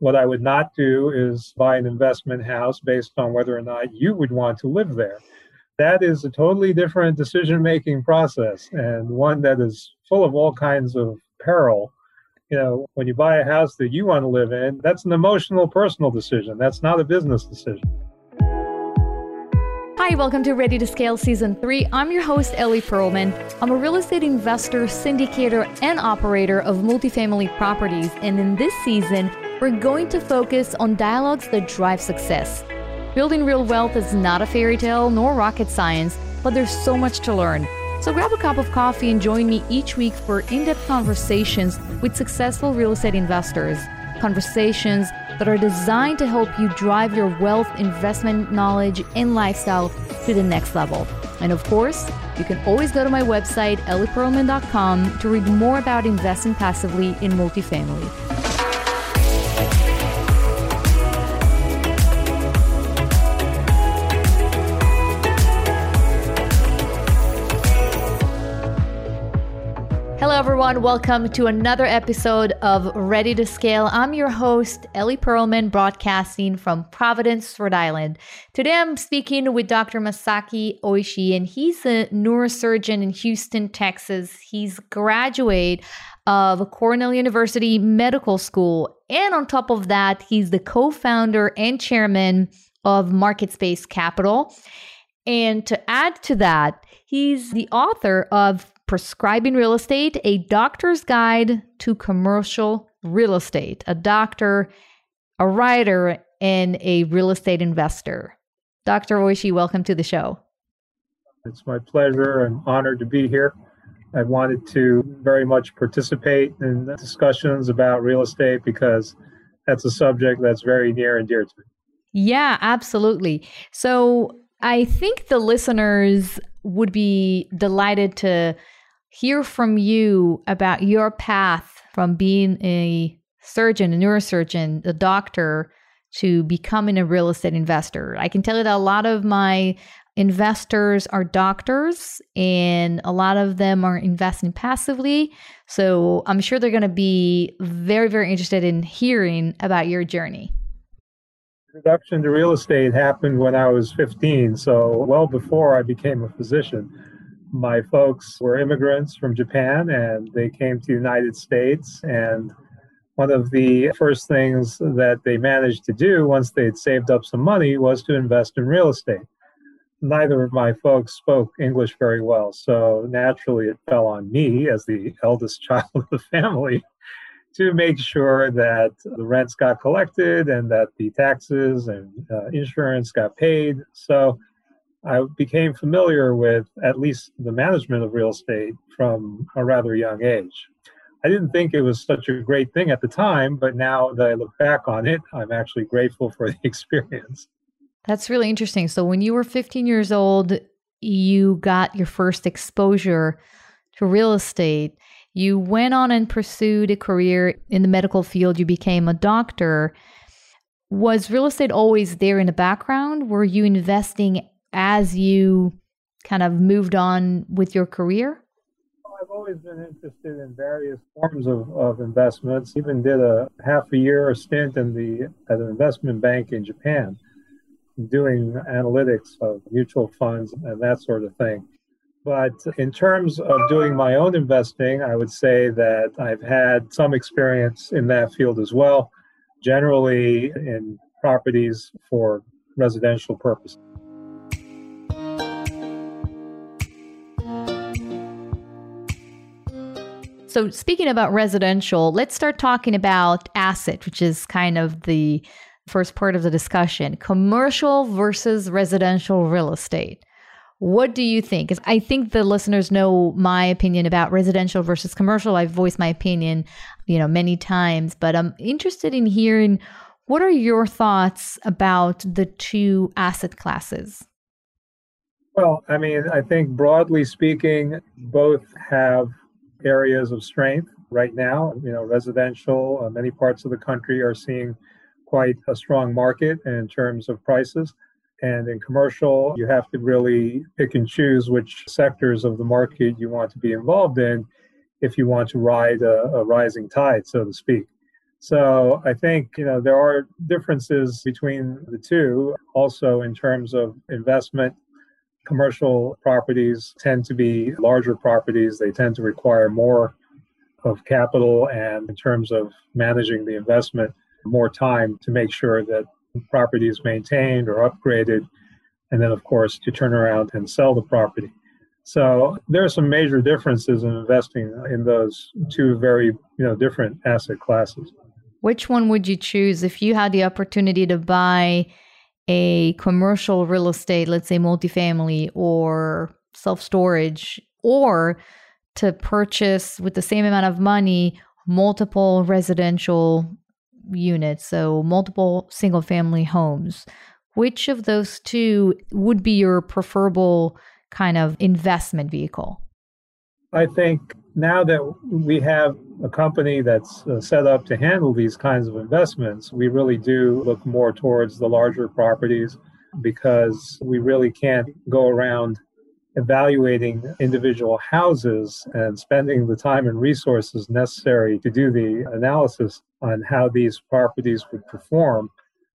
What I would not do is buy an investment house based on whether or not you would want to live there. That is a totally different decision making process and one that is full of all kinds of peril. You know, when you buy a house that you want to live in, that's an emotional, personal decision. That's not a business decision. Hi, welcome to Ready to Scale Season 3. I'm your host, Ellie Perlman. I'm a real estate investor, syndicator, and operator of multifamily properties. And in this season, we're going to focus on dialogues that drive success. Building real wealth is not a fairy tale nor rocket science, but there's so much to learn. So grab a cup of coffee and join me each week for in depth conversations with successful real estate investors. Conversations that are designed to help you drive your wealth, investment knowledge, and lifestyle to the next level. And of course, you can always go to my website, ellieperlman.com, to read more about investing passively in multifamily. Everyone. Welcome to another episode of Ready to Scale. I'm your host, Ellie Perlman, broadcasting from Providence, Rhode Island. Today I'm speaking with Dr. Masaki Oishi, and he's a neurosurgeon in Houston, Texas. He's graduate of Cornell University Medical School. And on top of that, he's the co-founder and chairman of MarketSpace Capital. And to add to that, he's the author of Prescribing Real Estate, a doctor's guide to commercial real estate, a doctor, a writer, and a real estate investor. Dr. Oishi, welcome to the show. It's my pleasure and honor to be here. I wanted to very much participate in discussions about real estate because that's a subject that's very near and dear to me. Yeah, absolutely. So I think the listeners would be delighted to hear from you about your path from being a surgeon, a neurosurgeon, a doctor, to becoming a real estate investor. I can tell you that a lot of my investors are doctors and a lot of them are investing passively. So I'm sure they're going to be very, very interested in hearing about your journey. Introduction to real estate happened when I was 15, so well before I became a physician my folks were immigrants from Japan and they came to the United States. And one of the first things that they managed to do once they had saved up some money was to invest in real estate. Neither of my folks spoke English very well, so naturally it fell on me as the eldest child of the family to make sure that the rents got collected and that the taxes and uh, insurance got paid. So I became familiar with at least the management of real estate from a rather young age. I didn't think it was such a great thing at the time, but now that I look back on it, I'm actually grateful for the experience. That's really interesting. So, when you were 15 years old, you got your first exposure to real estate. You went on and pursued a career in the medical field. You became a doctor. Was real estate always there in the background? Were you investing as you kind of moved on with your career? I've always been interested in various forms of, of investments. Even did a half a year stint in the at an investment bank in Japan, doing analytics of mutual funds and that sort of thing. But in terms of doing my own investing, I would say that I've had some experience in that field as well, generally in properties for residential purposes. So, speaking about residential, let's start talking about asset, which is kind of the first part of the discussion commercial versus residential real estate. What do you think? I think the listeners know my opinion about residential versus commercial. I've voiced my opinion, you know, many times, but I'm interested in hearing what are your thoughts about the two asset classes? Well, I mean, I think broadly speaking, both have areas of strength right now. You know, residential, uh, many parts of the country are seeing quite a strong market in terms of prices. And in commercial, you have to really pick and choose which sectors of the market you want to be involved in if you want to ride a, a rising tide, so to speak. So I think, you know, there are differences between the two also in terms of investment. Commercial properties tend to be larger properties. They tend to require more of capital and in terms of managing the investment, more time to make sure that the property is maintained or upgraded. And then, of course, to turn around and sell the property. So there are some major differences in investing in those two very you know different asset classes. Which one would you choose if you had the opportunity to buy a commercial real estate, let's say multifamily or self storage, or to purchase with the same amount of money multiple residential units, so multiple single family homes? Which of those two would be your preferable kind of investment vehicle? I think now that we have a company that's uh, set up to handle these kinds of investments, we really do look more towards the larger properties because we really can't go around evaluating individual houses and spending the time and resources necessary to do the analysis on how these properties would perform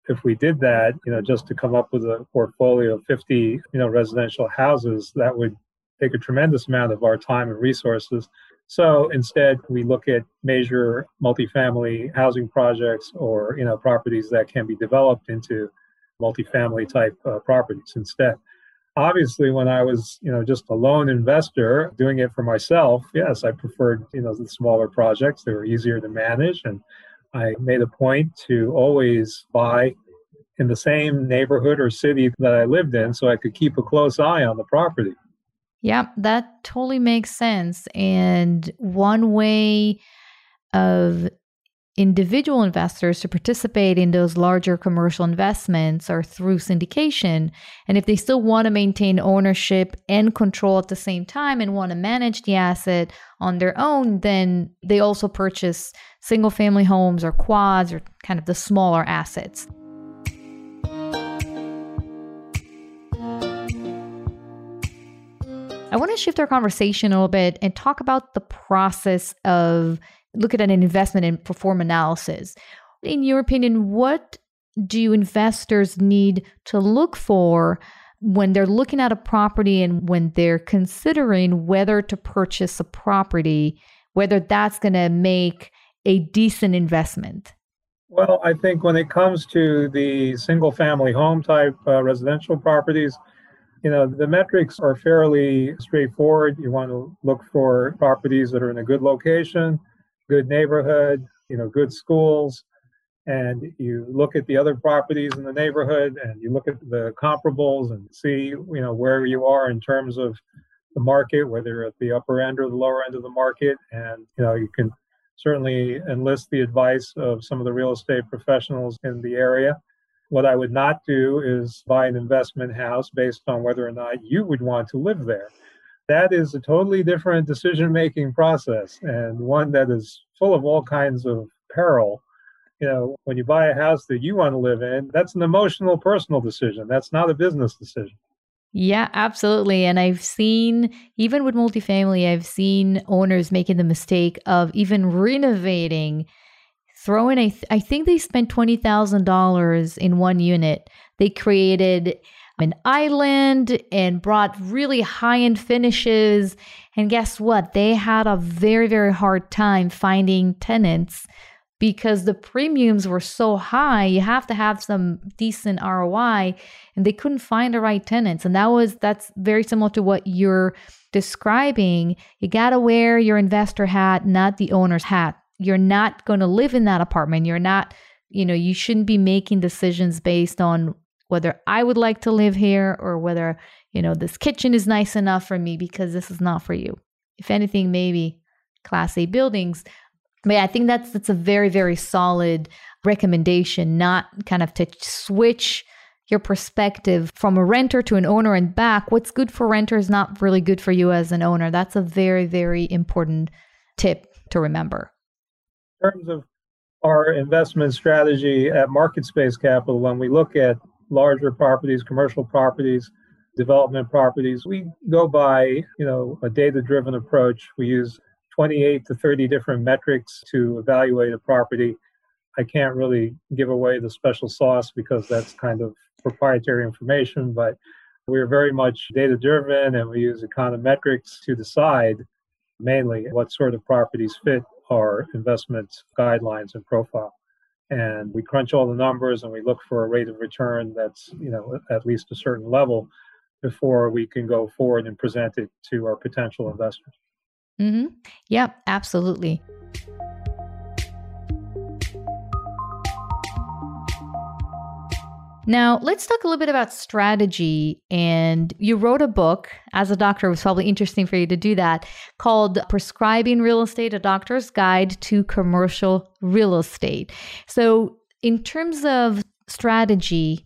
if we did that, you know, just to come up with a portfolio of 50, you know, residential houses, that would take a tremendous amount of our time and resources. So instead, we look at major multifamily housing projects or, you know, properties that can be developed into multifamily type uh, properties instead. Obviously, when I was, you know, just a lone investor doing it for myself, yes, I preferred, you know, the smaller projects. They were easier to manage and I made a point to always buy in the same neighborhood or city that I lived in so I could keep a close eye on the property. Yeah, that totally makes sense. And one way of individual investors to participate in those larger commercial investments are through syndication. And if they still want to maintain ownership and control at the same time and want to manage the asset on their own, then they also purchase single family homes or quads or kind of the smaller assets. I want to shift our conversation a little bit and talk about the process of look at an investment and perform analysis. In your opinion, what do investors need to look for when they're looking at a property and when they're considering whether to purchase a property, whether that's going to make a decent investment? Well, I think when it comes to the single family home type uh, residential properties, you know, the metrics are fairly straightforward. You want to look for properties that are in a good location, good neighborhood, you know, good schools, and you look at the other properties in the neighborhood and you look at the comparables and see, you know, where you are in terms of the market, whether at the upper end or the lower end of the market, and you know, you can certainly enlist the advice of some of the real estate professionals in the area. What I would not do is buy an investment house based on whether or not you would want to live there. That is a totally different decision making process and one that is full of all kinds of peril. You know, when you buy a house that you want to live in, that's an emotional, personal decision. That's not a business decision. Yeah, absolutely. And I've seen, even with multifamily, I've seen owners making the mistake of even renovating throwing a, th- I think they spent $20,000 in one unit. They created an island and brought really high end finishes. And guess what? They had a very, very hard time finding tenants because the premiums were so high. You have to have some decent ROI, and they couldn't find the right tenants. And that was that's very similar to what you're describing. You got to wear your investor hat, not the owner's hat you're not going to live in that apartment. You're not, you know, you shouldn't be making decisions based on whether I would like to live here or whether, you know, this kitchen is nice enough for me because this is not for you. If anything, maybe class A buildings. But yeah, I think that's that's a very, very solid recommendation, not kind of to switch your perspective from a renter to an owner and back. What's good for renter is not really good for you as an owner. That's a very, very important tip to remember terms of our investment strategy at Market Space Capital, when we look at larger properties, commercial properties, development properties, we go by, you know, a data-driven approach. We use 28 to 30 different metrics to evaluate a property. I can't really give away the special sauce because that's kind of proprietary information, but we're very much data driven and we use econometrics to decide mainly what sort of properties fit our investment guidelines and profile. And we crunch all the numbers and we look for a rate of return that's, you know, at least a certain level before we can go forward and present it to our potential investors. Mm-hmm. Yep, absolutely. Now, let's talk a little bit about strategy. And you wrote a book as a doctor, it was probably interesting for you to do that, called Prescribing Real Estate A Doctor's Guide to Commercial Real Estate. So, in terms of strategy,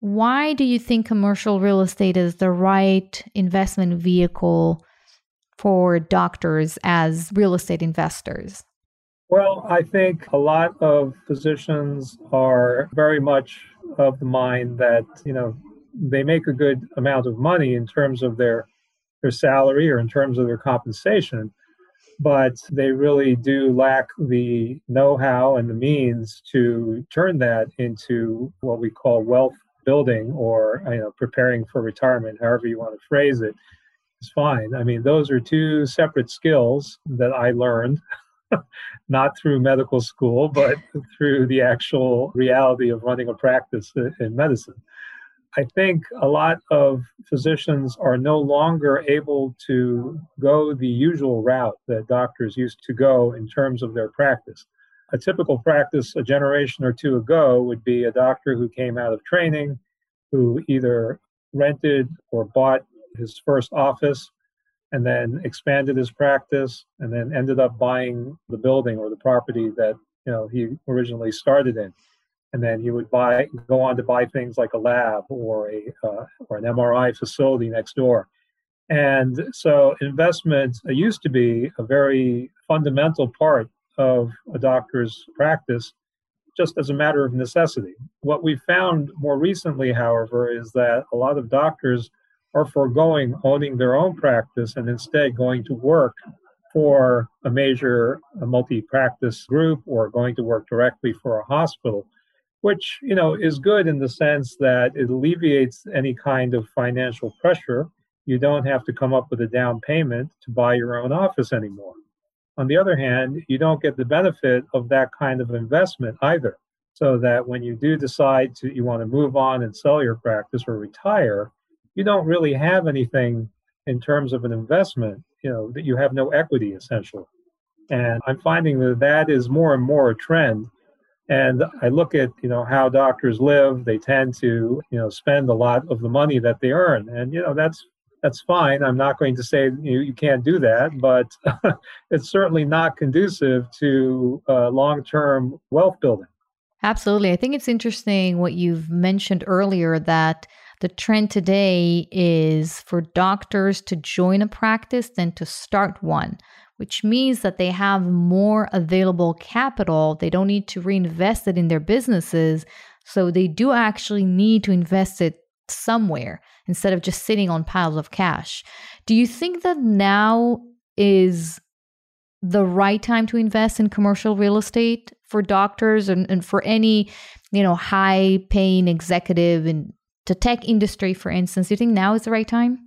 why do you think commercial real estate is the right investment vehicle for doctors as real estate investors? Well, I think a lot of physicians are very much of the mind that, you know, they make a good amount of money in terms of their their salary or in terms of their compensation, but they really do lack the know-how and the means to turn that into what we call wealth building or you know preparing for retirement however you want to phrase it. it is fine i mean those are two separate skills that i learned not through medical school but through the actual reality of running a practice in medicine. I think a lot of physicians are no longer able to go the usual route that doctors used to go in terms of their practice. A typical practice a generation or two ago would be a doctor who came out of training, who either rented or bought his first office and then expanded his practice and then ended up buying the building or the property that you know he originally started in and then he would buy go on to buy things like a lab or a uh, or an MRI facility next door and so investment used to be a very fundamental part of a doctor's practice just as a matter of necessity. What we've found more recently, however, is that a lot of doctors are foregoing owning their own practice and instead going to work for a major a multi-practice group or going to work directly for a hospital which you know is good in the sense that it alleviates any kind of financial pressure you don't have to come up with a down payment to buy your own office anymore on the other hand, you don't get the benefit of that kind of investment either. So that when you do decide to you want to move on and sell your practice or retire, you don't really have anything in terms of an investment, you know, that you have no equity essentially. And I'm finding that that is more and more a trend. And I look at, you know, how doctors live, they tend to, you know, spend a lot of the money that they earn. And, you know, that's that's fine. I'm not going to say you, you can't do that, but it's certainly not conducive to uh, long term wealth building. Absolutely. I think it's interesting what you've mentioned earlier that the trend today is for doctors to join a practice than to start one, which means that they have more available capital. They don't need to reinvest it in their businesses. So they do actually need to invest it somewhere instead of just sitting on piles of cash. Do you think that now is the right time to invest in commercial real estate for doctors and, and for any, you know, high paying executive in the tech industry, for instance? Do you think now is the right time?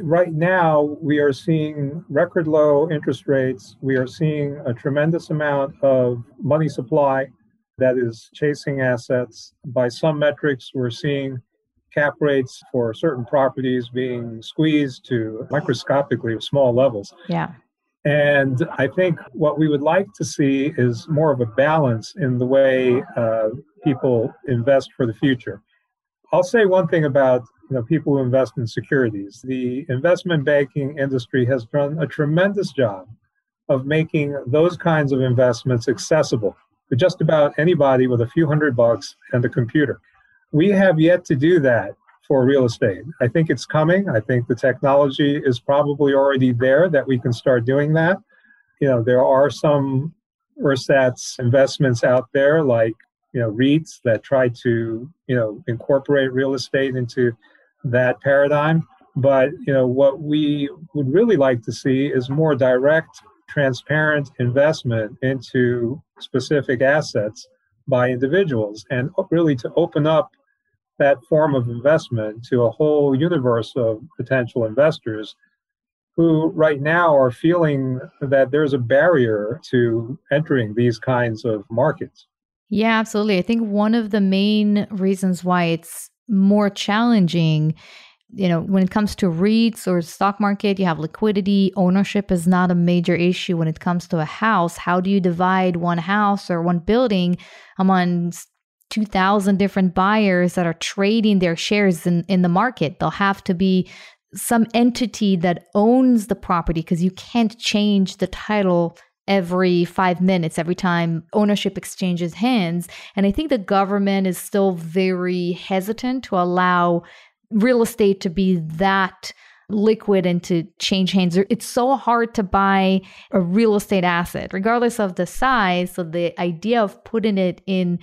Right now, we are seeing record low interest rates. We are seeing a tremendous amount of money supply that is chasing assets. By some metrics, we're seeing cap rates for certain properties being squeezed to microscopically small levels. Yeah. And I think what we would like to see is more of a balance in the way uh, people invest for the future. I'll say one thing about you know people who invest in securities. The investment banking industry has done a tremendous job of making those kinds of investments accessible to just about anybody with a few hundred bucks and a computer. We have yet to do that for real estate. I think it's coming. I think the technology is probably already there that we can start doing that. You know, there are some ersatz investments out there like, you know, REITs that try to, you know, incorporate real estate into that paradigm. But, you know, what we would really like to see is more direct, transparent investment into specific assets by individuals and really to open up that form of investment to a whole universe of potential investors who right now are feeling that there's a barrier to entering these kinds of markets. Yeah, absolutely. I think one of the main reasons why it's more challenging you know when it comes to REITs or stock market you have liquidity ownership is not a major issue when it comes to a house how do you divide one house or one building among 2000 different buyers that are trading their shares in in the market they'll have to be some entity that owns the property because you can't change the title every five minutes, every time ownership exchanges hands. And I think the government is still very hesitant to allow real estate to be that liquid and to change hands. It's so hard to buy a real estate asset, regardless of the size. So the idea of putting it in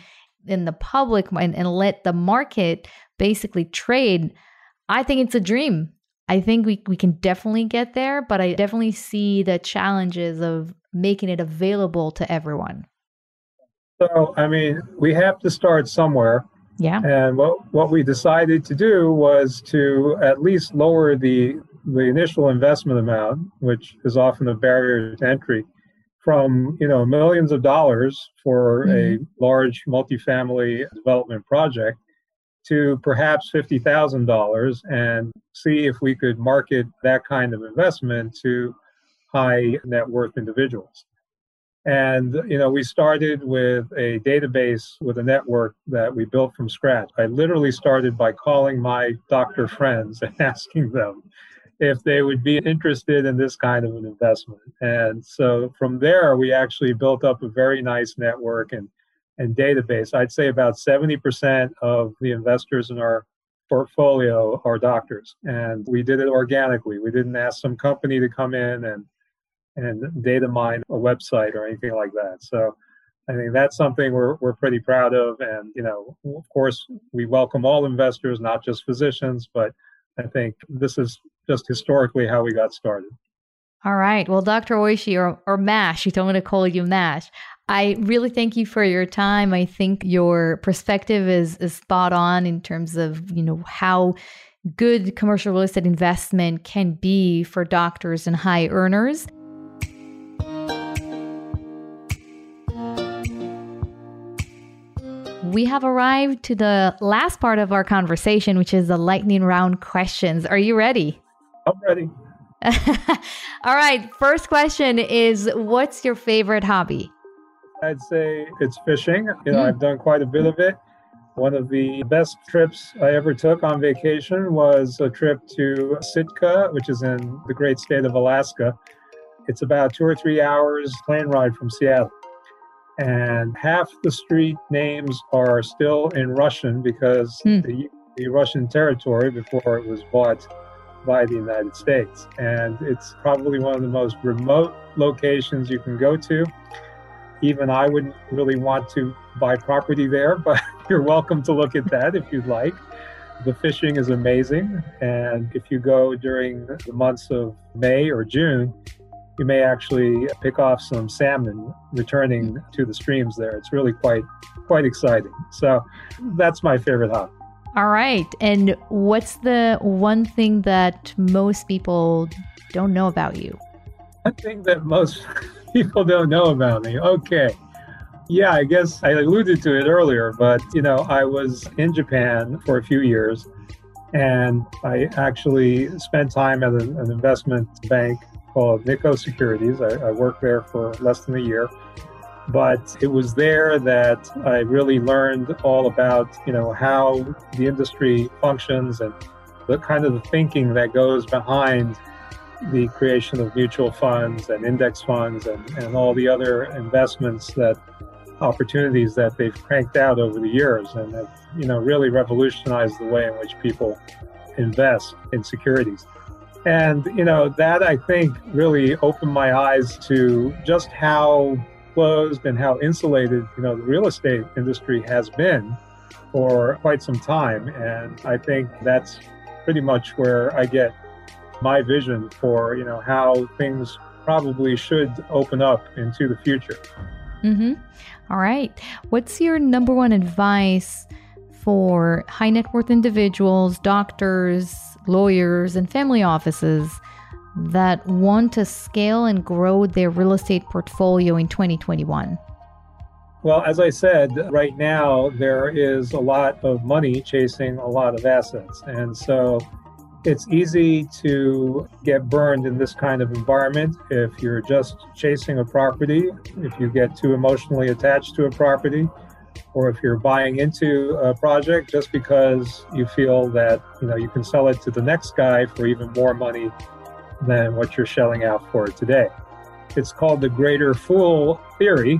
in the public and, and let the market basically trade, I think it's a dream. I think we, we can definitely get there, but I definitely see the challenges of making it available to everyone. So, I mean, we have to start somewhere. Yeah. And what, what we decided to do was to at least lower the, the initial investment amount, which is often a barrier to entry, from you know millions of dollars for mm-hmm. a large multifamily development project to perhaps $50,000 and see if we could market that kind of investment to high net worth individuals. And you know, we started with a database with a network that we built from scratch. I literally started by calling my doctor friends and asking them if they would be interested in this kind of an investment. And so from there, we actually built up a very nice network and and database. I'd say about 70% of the investors in our portfolio are doctors. And we did it organically. We didn't ask some company to come in and and data mine a website or anything like that. So I think that's something we're, we're pretty proud of. And, you know, of course, we welcome all investors, not just physicians, but I think this is just historically how we got started. All right. Well, Dr. Oishi or, or MASH, you told me to call you MASH. I really thank you for your time. I think your perspective is, is spot on in terms of, you know, how good commercial real estate investment can be for doctors and high earners. We have arrived to the last part of our conversation, which is the lightning round questions. Are you ready? I'm ready. All right. First question is What's your favorite hobby? I'd say it's fishing. You know, mm. I've done quite a bit of it. One of the best trips I ever took on vacation was a trip to Sitka, which is in the great state of Alaska. It's about two or three hours plane ride from Seattle. And half the street names are still in Russian because mm. the, the Russian territory before it was bought by the United States. And it's probably one of the most remote locations you can go to even I wouldn't really want to buy property there, but you're welcome to look at that if you'd like. The fishing is amazing, and if you go during the months of May or June, you may actually pick off some salmon returning to the streams there. It's really quite quite exciting. So that's my favorite hobby. All right. And what's the one thing that most people don't know about you? I think that most people don't know about me. Okay. Yeah, I guess I alluded to it earlier, but you know, I was in Japan for a few years and I actually spent time at an, an investment bank called Nikko Securities. I, I worked there for less than a year. But it was there that I really learned all about, you know, how the industry functions and the kind of the thinking that goes behind the creation of mutual funds and index funds and, and all the other investments that opportunities that they've cranked out over the years and have you know really revolutionized the way in which people invest in securities. And you know that i think really opened my eyes to just how closed and how insulated you know the real estate industry has been for quite some time. And i think that's pretty much where i get my vision for you know how things probably should open up into the future. Mm-hmm. All right. What's your number one advice for high net worth individuals, doctors, lawyers, and family offices that want to scale and grow their real estate portfolio in 2021? Well, as I said, right now there is a lot of money chasing a lot of assets. And so it's easy to get burned in this kind of environment if you're just chasing a property, if you get too emotionally attached to a property, or if you're buying into a project just because you feel that you know you can sell it to the next guy for even more money than what you're shelling out for today. It's called the greater fool theory,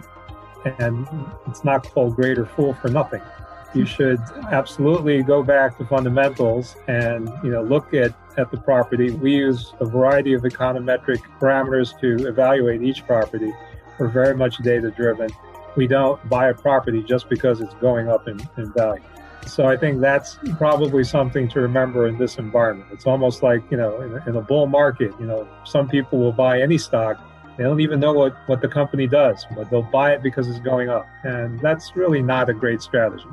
and it's not called greater fool for nothing. You should absolutely go back to fundamentals and you know look at, at the property. We use a variety of econometric parameters to evaluate each property. We're very much data driven. We don't buy a property just because it's going up in, in value. So I think that's probably something to remember in this environment. It's almost like, you know, in, in a bull market, you know, some people will buy any stock they don't even know what, what the company does, but they'll buy it because it's going up. And that's really not a great strategy.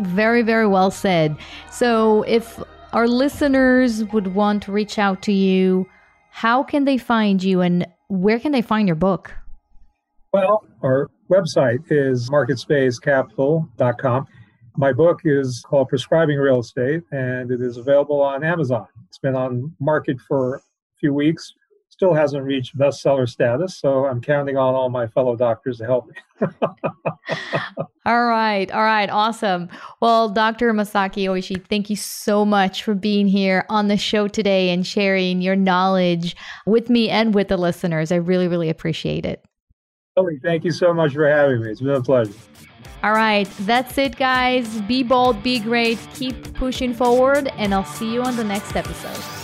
Very, very well said. So, if our listeners would want to reach out to you, how can they find you and where can they find your book? Well, our website is marketspacecapital.com. My book is called Prescribing Real Estate and it is available on Amazon. It's been on market for a few weeks still hasn't reached bestseller status, so I'm counting on all my fellow doctors to help me. all right. All right. Awesome. Well, Dr. Masaki Oishi, thank you so much for being here on the show today and sharing your knowledge with me and with the listeners. I really, really appreciate it. Ellie, thank you so much for having me. It's been a pleasure. All right, that's it, guys. Be bold, be great, keep pushing forward, and I'll see you on the next episode.